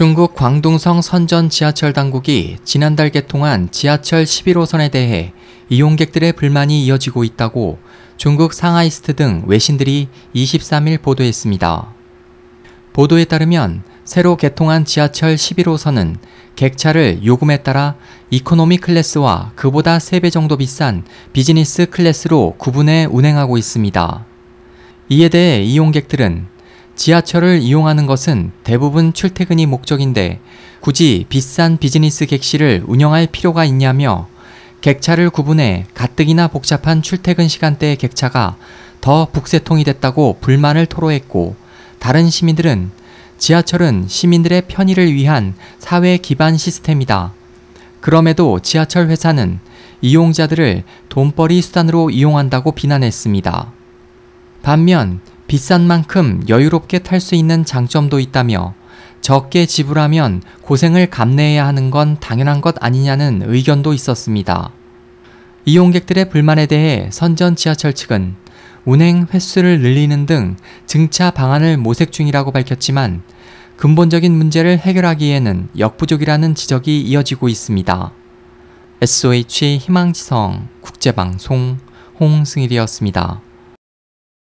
중국 광둥성 선전 지하철 당국이 지난달 개통한 지하철 11호선에 대해 이용객들의 불만이 이어지고 있다고 중국 상하이스트 등 외신들이 23일 보도했습니다. 보도에 따르면 새로 개통한 지하철 11호선은 객차를 요금에 따라 이코노미 클래스와 그보다 3배 정도 비싼 비즈니스 클래스로 구분해 운행하고 있습니다. 이에 대해 이용객들은 지하철을 이용하는 것은 대부분 출퇴근이 목적인데 굳이 비싼 비즈니스 객실을 운영할 필요가 있냐며 객차를 구분해 가뜩이나 복잡한 출퇴근 시간대의 객차가 더 북새통이 됐다고 불만을 토로했고 다른 시민들은 지하철은 시민들의 편의를 위한 사회 기반 시스템이다. 그럼에도 지하철 회사는 이용자들을 돈벌이 수단으로 이용한다고 비난했습니다. 반면 비싼 만큼 여유롭게 탈 수 있는 장점도 있다며 적게 지불하면 고생을 감내해야 하는 건 당연한 것 아니냐는 의견도 있었습니다. 이용객들의 불만에 대해 선전 지하철 측은 운행 횟수를 늘리는 등 증차 방안을 모색 중이라고 밝혔지만 근본적인 문제를 해결하기에는 역부족이라는 지적이 이어지고 있습니다. SOH 희망지성 국제방송 홍승일이었습니다.